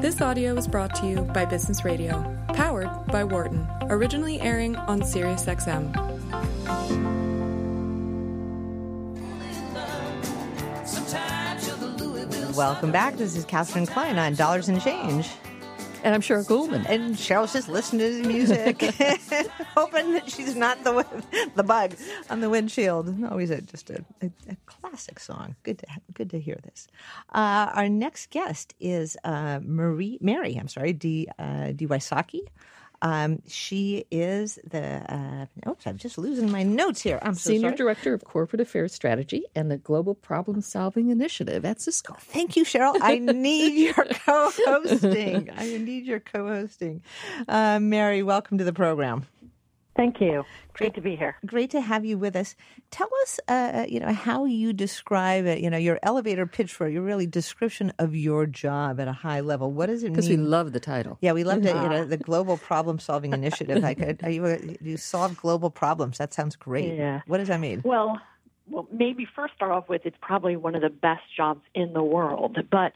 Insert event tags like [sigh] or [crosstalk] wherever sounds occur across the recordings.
This audio was brought to you by Business Radio, powered by Wharton, originally airing on SiriusXM. Welcome back. This is Katherine Klein on Dollars and Change. And I'm Sherryl Kuhlman. And Sherryl's just listening to the music, [laughs] [laughs] hoping that she's not the the bug on the windshield. Always a, just a, a, a, classic song. Good to good to hear this. Uh, our next guest is uh, Marie Mary. I'm sorry, D uh, de Wysocki. Um, she is the uh, oops, I'm just losing my notes here. I'm so senior sorry. director of corporate affairs strategy and the global problem solving initiative at Cisco. Thank you, Sherryl. I need [laughs] your co-hosting. I need your co-hosting. Uh, Mary, welcome to the program. Thank you. Great to be here. Great to have you with us. Tell us, uh, you know, how you describe it. You know, your elevator pitch for your really description of your job at a high level. What does it mean? Because we love the title. Yeah, we love it. You know, the Global Problem Solving Initiative. Like, are you you solve global problems? That sounds great. Yeah. What does that mean? Well, well, maybe first start off with it's probably one of the best jobs in the world, but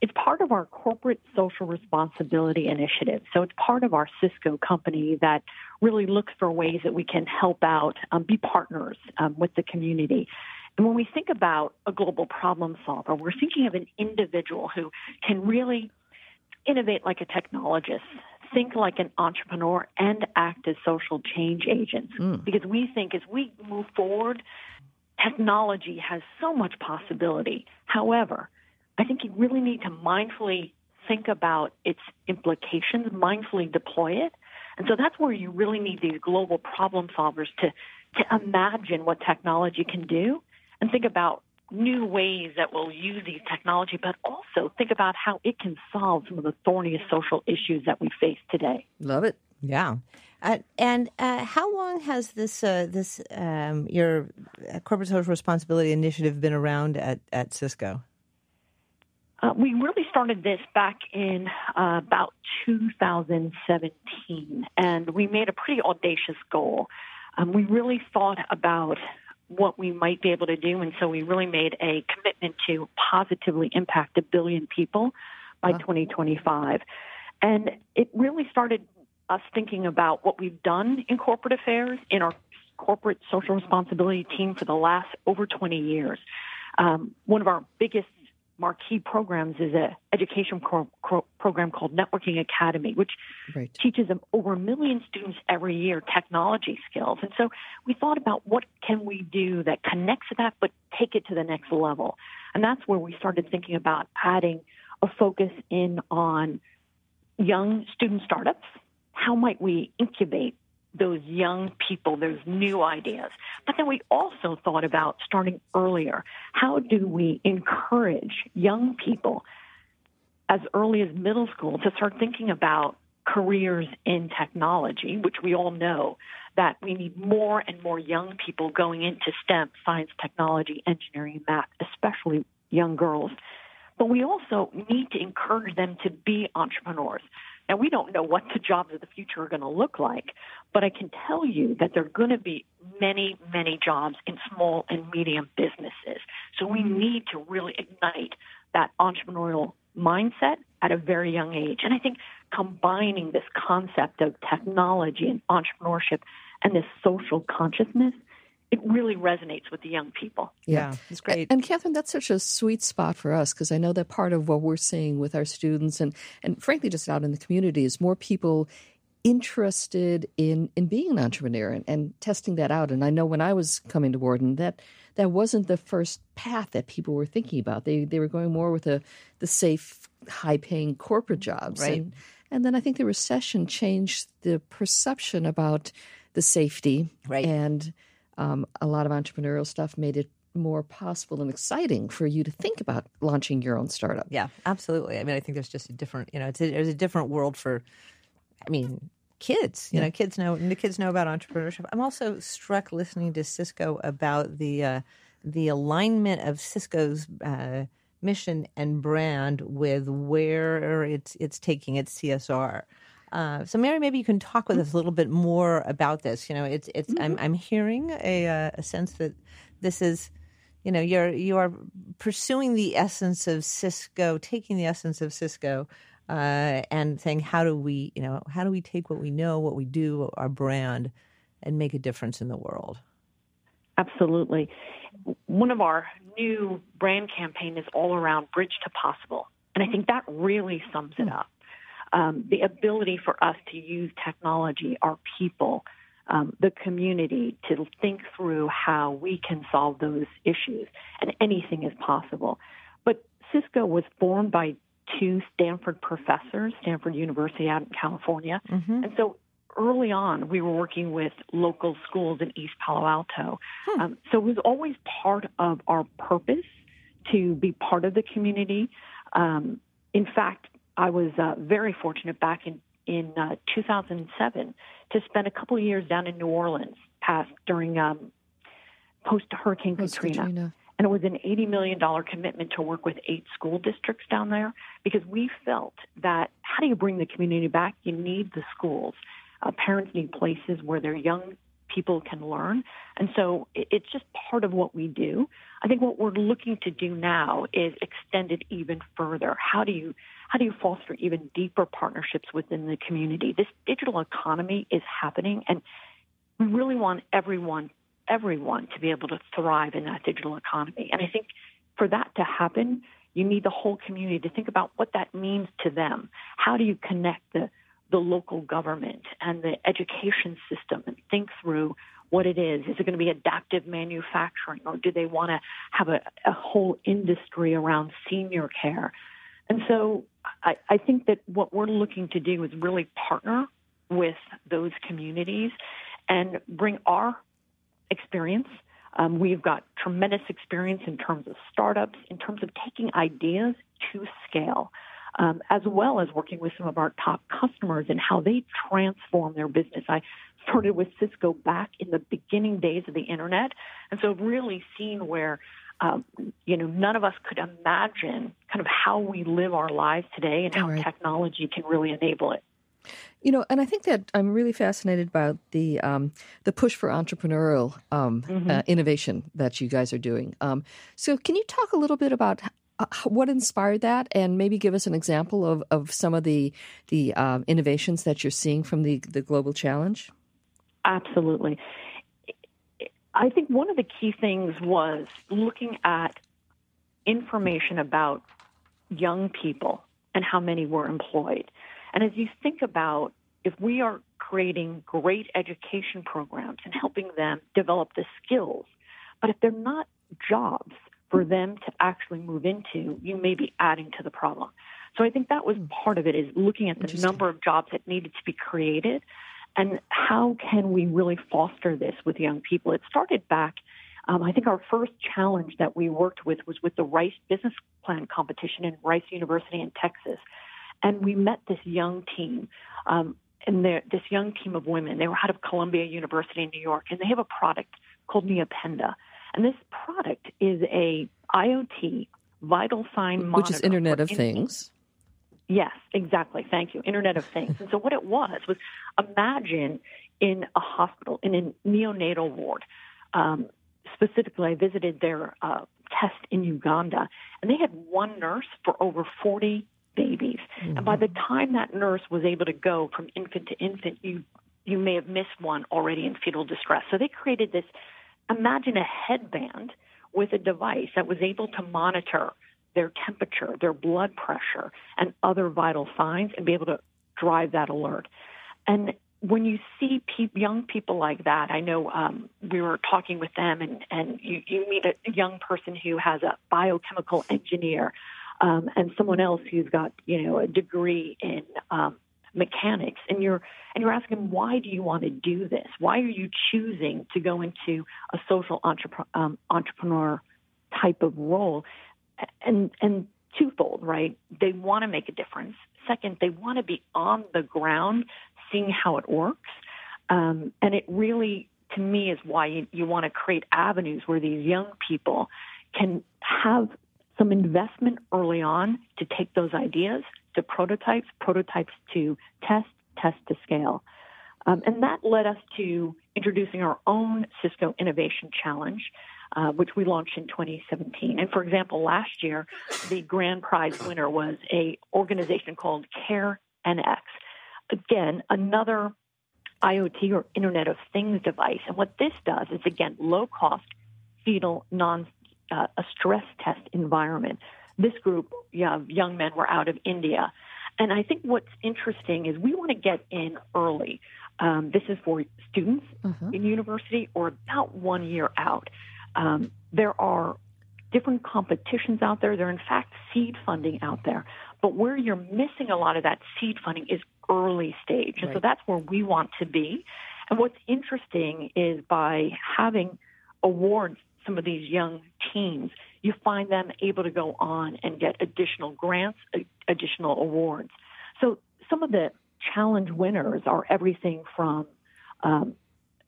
it's part of our corporate social responsibility initiative. So it's part of our Cisco company that really looks for ways that we can help out, um, be partners um, with the community. And when we think about a global problem solver, we're thinking of an individual who can really innovate like a technologist, think like an entrepreneur, and act as social change agents. Mm. Because we think as we move forward, technology has so much possibility. However, I think you really need to mindfully think about its implications, mindfully deploy it. And so that's where you really need these global problem solvers to, to imagine what technology can do and think about new ways that we'll use these technology, but also think about how it can solve some of the thorniest social issues that we face today. Love it. Yeah. Uh, and uh, how long has this uh, this um, your corporate social responsibility initiative been around at, at Cisco? Uh, we really started this back in uh, about 2017, and we made a pretty audacious goal. Um, we really thought about what we might be able to do, and so we really made a commitment to positively impact a billion people by 2025. And it really started us thinking about what we've done in corporate affairs in our corporate social responsibility team for the last over 20 years. Um, one of our biggest marquee programs is an education pro- pro- program called Networking Academy, which right. teaches them over a million students every year technology skills. And so we thought about what can we do that connects that, but take it to the next level. And that's where we started thinking about adding a focus in on young student startups. How might we incubate those young people, those new ideas. But then we also thought about starting earlier. How do we encourage young people as early as middle school to start thinking about careers in technology, which we all know that we need more and more young people going into STEM, science, technology, engineering, math, especially young girls. But we also need to encourage them to be entrepreneurs. Now, we don't know what the jobs of the future are going to look like, but I can tell you that there are going to be many, many jobs in small and medium businesses. So we mm-hmm. need to really ignite that entrepreneurial mindset at a very young age. And I think combining this concept of technology and entrepreneurship and this social consciousness it really resonates with the young people. Yeah, it's great. And, and Katherine, that's such a sweet spot for us because I know that part of what we're seeing with our students and, and frankly just out in the community is more people interested in in being an entrepreneur and, and testing that out. And I know when I was coming to Wharton, that that wasn't the first path that people were thinking about. They they were going more with a the safe, high paying corporate jobs. Right. And, and then I think the recession changed the perception about the safety right. and um, a lot of entrepreneurial stuff made it more possible and exciting for you to think about launching your own startup. Yeah, absolutely. I mean, I think there's just a different, you know, it's a, there's a different world for, I mean, kids. You yeah. know, kids know the kids know about entrepreneurship. I'm also struck listening to Cisco about the uh, the alignment of Cisco's. Uh, mission and brand with where it's it's taking its CSR. Uh, so, Mary, maybe you can talk with us a little bit more about this. You know, it's it's mm-hmm. I'm I'm hearing a uh, a sense that this is, you know, you're you are pursuing the essence of Cisco, taking the essence of Cisco. uh, and saying how do we, you know, how do we take what we know, what we do, our brand, and make a difference in the world? Absolutely. One of our new brand campaign is all around bridge to possible, and I think that really sums it up. Um, the ability for us to use technology, our people, um, the community to think through how we can solve those issues, and anything is possible. But Cisco was formed by two Stanford professors, Stanford University out in California, mm-hmm. and so early on we were working with local schools in East Palo Alto. Hmm. Um, so it was always part of our purpose to be part of the community. Um, in fact, I was uh, very fortunate back in in uh, 2007 to spend a couple of years down in New Orleans past during um, post Hurricane Katrina. Katrina. And it was an $80 million commitment to work with eight school districts down there because we felt that how do you bring the community back? You need the schools. Uh, parents need places where their young people can learn. And so it's just part of what we do. I think what we're looking to do now is extend it even further. How do you how do you foster even deeper partnerships within the community? This digital economy is happening, and we really want everyone, everyone to be able to thrive in that digital economy. And I think for that to happen, you need the whole community to think about what that means to them. How do you connect the the local government and the education system and think through what it is. Is it going to be adaptive manufacturing or do they want to have a, a whole industry around senior care? And so I, I think that what we're looking to do is really partner with those communities and bring our experience. Um, we've got tremendous experience in terms of startups, in terms of taking ideas to scale, um, as well as working with some of our top customers and how they transform their business. I started with Cisco back in the beginning days of the internet, and so really seen where um, you know, none of us could imagine kind of how we live our lives today and how right. technology can really enable it. You know, and I think that I'm really fascinated by the um, the push for entrepreneurial um, mm-hmm. uh, innovation that you guys are doing. Um, so, can you talk a little bit about uh, what inspired that, and maybe give us an example of, of some of the the uh, innovations that you're seeing from the the global challenge? Absolutely. I think one of the key things was looking at information about young people and how many were employed. And as you think about if we are creating great education programs and helping them develop the skills, but if they're not jobs for them to actually move into, you may be adding to the problem. So I think that was hmm. part of it is looking at the number of jobs that needed to be created and how can we really foster this with young people? It started back. Um, I think our first challenge that we worked with was with the Rice Business Plan competition in Rice University in Texas. And we met this young team, um, and this young team of women. They were out of Columbia University in New York, and they have a product called Neopenda. And this product is a IoT vital sign monitor. Which is Internet of Things. Yes, exactly. Thank you. Internet of Things. And so what it was was imagine in a hospital, in a neonatal ward. Um, specifically, I visited their uh, test in Uganda, and they had one nurse for over 40 babies. Mm-hmm. And by the time that nurse was able to go from infant to infant, you you may have missed one already in fetal distress. So they created this. Imagine a headband with a device that was able to monitor their temperature, their blood pressure, and other vital signs and be able to drive that alert. And when you see pe- young people like that, I know um, we were talking with them, and, and you, you meet a young person who has a biochemical engineer um, and someone else who's got you know a degree in um, mechanics, and you're and you're asking why do you want to do this? Why are you choosing to go into a social entrepreneur, um, entrepreneur type of role? and and twofold, right? They want to make a difference. Second, they want to be on the ground, seeing how it works, um, and it really, to me, is why you, you want to create avenues where these young people can have some investment early on to take those ideas to prototypes, prototypes to test, test to scale. Um, and that led us to introducing our own Cisco Innovation Challenge, uh, which we launched in 2017. And for example, last year, the grand prize winner was a organization called Care NX. Again, another IoT or Internet of Things device. And what this does is again low cost, fetal, non uh, a stress test environment. This group yeah, young men were out of India. And I think what's interesting is we want to get in early. Um, this is for students uh-huh. in university or about one year out. Um, there are different competitions out there. There are, in fact, seed funding out there. But where you're missing a lot of that seed funding is early stage. And right. so that's where we want to be. And what's interesting is by having awards some of these young teens, you find them able to go on and get additional grants, additional awards. So some of the challenge winners are everything from, um,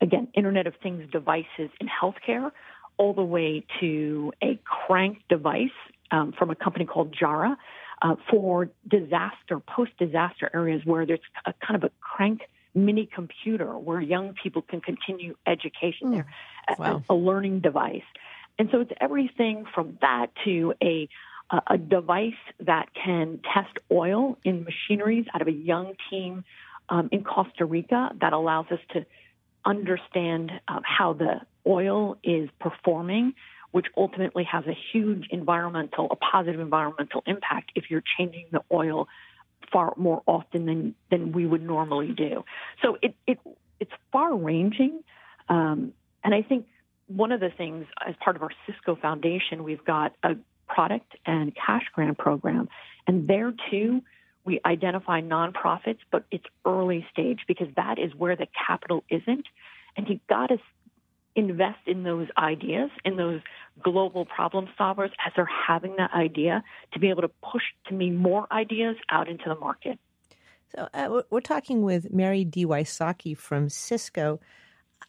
again, Internet of Things devices in healthcare, all the way to a crank device um, from a company called Jara uh, for disaster, post disaster areas where there's a kind of a crank mini computer where young people can continue education mm. there, wow. a, a, learning device. And so it's everything from that to a a device that can test oil in machineries out of a young team um, in Costa Rica that allows us to understand um, how the oil is performing, which ultimately has a huge environmental, a positive environmental impact if you're changing the oil far more often than than we would normally do. So it, it it's far ranging, um, and I think one of the things as part of our Cisco Foundation, we've got a product and cash grant program, and there too we identify nonprofits, but it's early stage because that is where the capital isn't, and you've got to invest in those ideas, in those global problem solvers as they're having that idea to be able to push to me more ideas out into the market. So uh, we're talking with Mary de Wysocki from Cisco.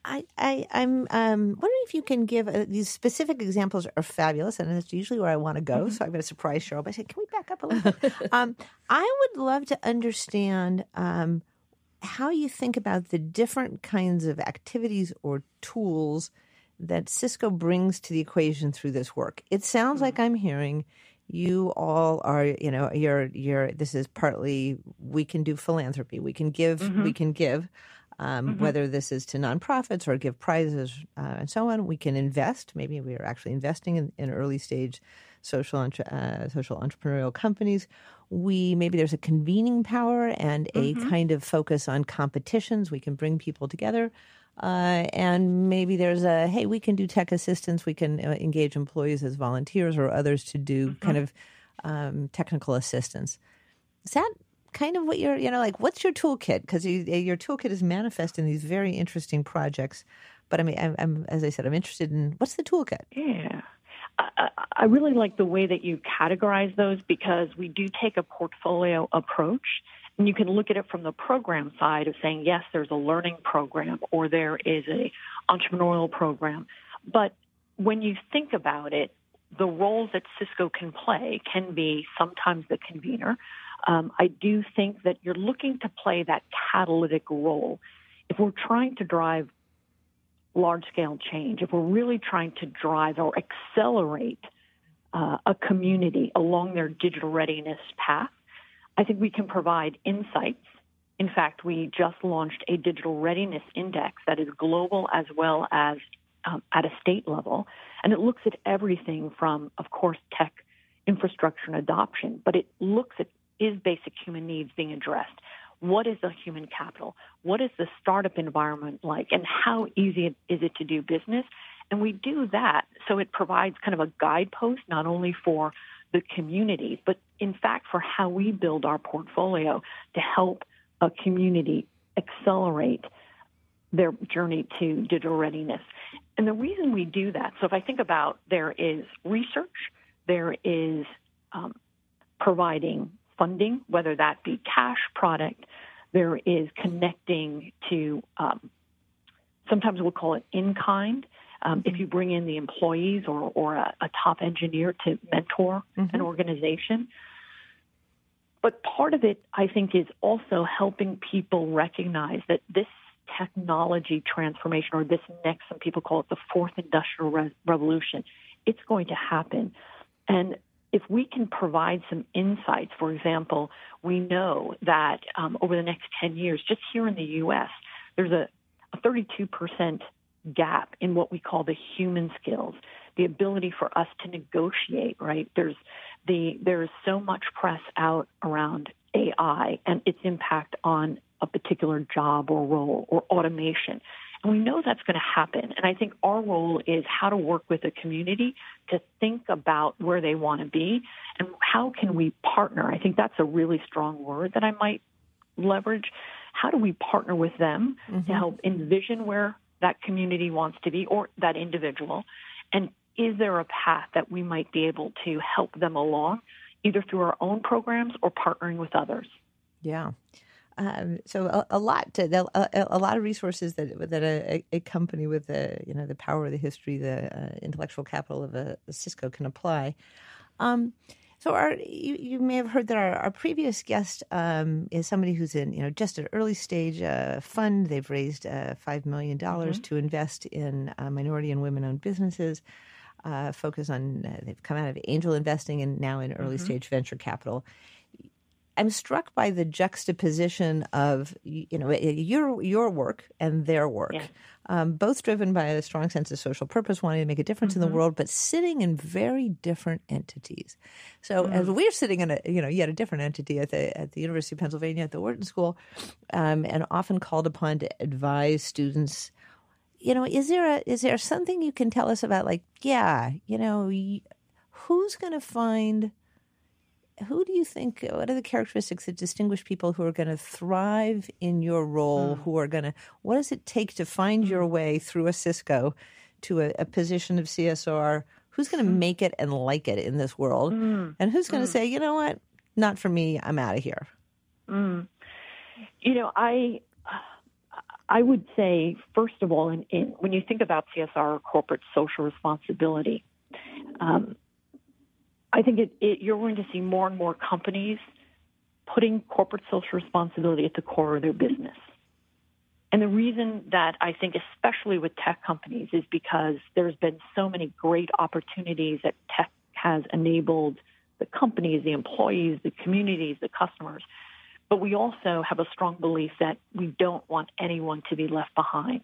I, I, am um, wondering if you can give uh, these specific examples are fabulous, and it's usually where I want to go. Mm-hmm. So I'm going to surprise Sherryl by saying, "Can we back up a little bit?" [laughs] um, I would love to understand um, how you think about the different kinds of activities or tools that Cisco brings to the equation through this work. It sounds mm-hmm. like I'm hearing you all are, you know, you're, you're, this is partly we can do philanthropy, we can give, mm-hmm. we can give. Um, mm-hmm. Whether this is to nonprofits or give prizes uh, and so on, we can invest. Maybe we are actually investing in, in early stage social uh, social entrepreneurial companies. We maybe there's a convening power and a mm-hmm. kind of focus on competitions. We can bring people together. Uh, and maybe there's a hey, we can do tech assistance. We can uh, engage employees as volunteers or others to do mm-hmm. kind of um, technical assistance. Is that kind of what you're, you know, like what's your toolkit? Because you, eh, your toolkit is manifest in these very interesting projects. But I mean, I'm, I'm, as I said, I'm interested in what's the toolkit? Yeah. I, I really like the way that you categorize those because we do take a portfolio approach. And you can look at it from the program side of saying, yes, there's a learning program or there is a entrepreneurial program. But when you think about it, the roles that Cisco can play can be sometimes the convener. Um, I do think that you're looking to play that catalytic role. If we're trying to drive large scale change, if we're really trying to drive or accelerate uh, a community along their digital readiness path, I think we can provide insights. In fact, we just launched a digital readiness index that is global as well as um, at a state level. And it looks at everything from, of course, tech infrastructure and adoption, but it looks at is basic human needs being addressed? What is the human capital? What is the startup environment like? And how easy is it to do business? And we do that so it provides kind of a guidepost not only for the community, but in fact for how we build our portfolio to help a community accelerate their journey to digital readiness. And the reason we do that, so if I think about there is research, there is um, providing funding, whether that be cash product, there is connecting to, um, sometimes we'll call it in kind. Um, if you bring in the employees or, or a, a top engineer to mentor mm-hmm. an organization. But part of it, I think, is also helping people recognize that this technology transformation, or this next, some people call it the fourth industrial re- revolution. It's going to happen. And if we can provide some insights, for example, we know that um, over the next 10 years, just here in the U.S., there's a, a 32% gap in what we call the human skills, the ability for us to negotiate, right? There's the, there's so much press out around AI and its impact on a particular job or role or automation. And we know that's going to happen. And I think our role is how to work with the community to think about where they want to be and how can we partner. I think that's a really strong word that I might leverage. How do we partner with them mm-hmm. to help envision where that community wants to be or that individual? And is there a path that we might be able to help them along, either through our own programs or partnering with others? Yeah. Um, so a, a lot to, a, a, lot of resources that that a, a, company with the you know the power, of the history, the uh, intellectual capital of a, Cisco can apply. Um, so our, you, you, may have heard that our, our previous guest um, is somebody who's in you know just an early stage uh, fund. They've raised uh, five million dollars mm-hmm. to invest in uh, minority and women owned businesses. Uh, focus on uh, they've come out of angel investing and now in early mm-hmm. stage venture capital. I'm struck by the juxtaposition of you know your your work and their work, yeah. um, both driven by a strong sense of social purpose, wanting to make a difference mm-hmm. in the mm-hmm. world, but sitting in very different entities. So mm-hmm. as we're sitting in a you know yet a different entity at the at the University of Pennsylvania at the Wharton School, um, and often called upon to advise students. You know, is there a is there something you can tell us about? Like, yeah, you know, who's going to find who do you think what are the characteristics that distinguish people who are going to thrive in your role mm. who are going to what does it take to find mm. your way through a cisco to a, a position of csr who's going to mm. make it and like it in this world mm. and who's going to mm. say you know what not for me i'm out of here mm. you know i I would say, first of all, in, in, when you think about CSR, or corporate social responsibility, um, I think it, it, you're going to see more and more companies putting corporate social responsibility at the core of their business. And the reason that I think, especially with tech companies, is because there's been so many great opportunities that tech has enabled the companies, the employees, the communities, the customers. But we also have a strong belief that we don't want anyone to be left behind.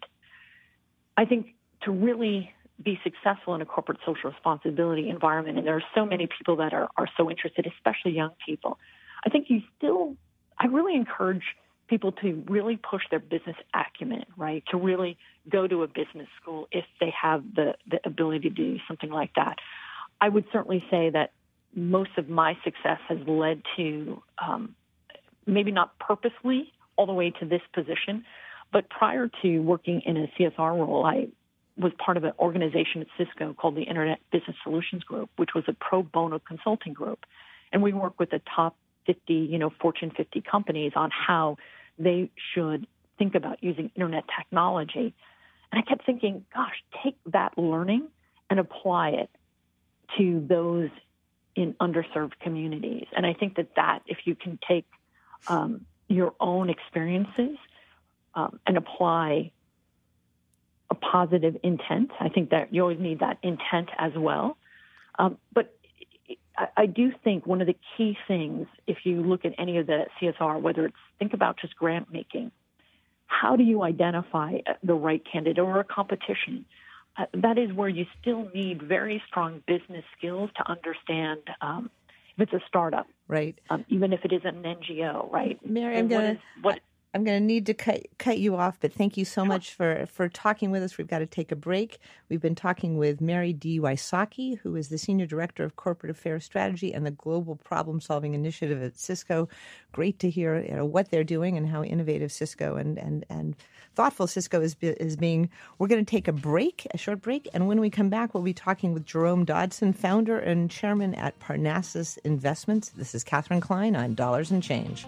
I think to really be successful in a corporate social responsibility environment, and there are so many people that are, are so interested, especially young people, I think you still, I really encourage people to really push their business acumen, right? To really go to a business school if they have the, the ability to do something like that. I would certainly say that most of my success has led to um, maybe not purposely all the way to this position, but prior to working in a CSR role, I was part of an organization at Cisco called the Internet Business Solutions Group, which was a pro bono consulting group. And we work with the top 50, you know, Fortune 50 companies on how they should think about using internet technology. And I kept thinking, gosh, take that learning and apply it to those in underserved communities. And I think that that, if you can take um, your own experiences um, and apply positive intent. I think that you always need that intent as well. Um, but I, I do think one of the key things, if you look at any of the CSR, whether it's think about just grant making, how do you identify the right candidate or a competition? Uh, that is where you still need very strong business skills to understand um, if it's a startup, right? Um, even if it is an NGO, right? Mary, I'm gonna. What, I'm going to need to cut cut you off, but thank you so much for for talking with us. We've got to take a break. We've been talking with Mary de Wysocki, who is the senior director of corporate affairs strategy and the global problem solving initiative at Cisco. Great to hear you know, what they're doing and how innovative Cisco and and and thoughtful Cisco is is being. We're going to take a break, a short break, and when we come back, we'll be talking with Jerome Dodson, founder and chairman at Parnassus Investments. This is Katherine Klein on Dollars and Change.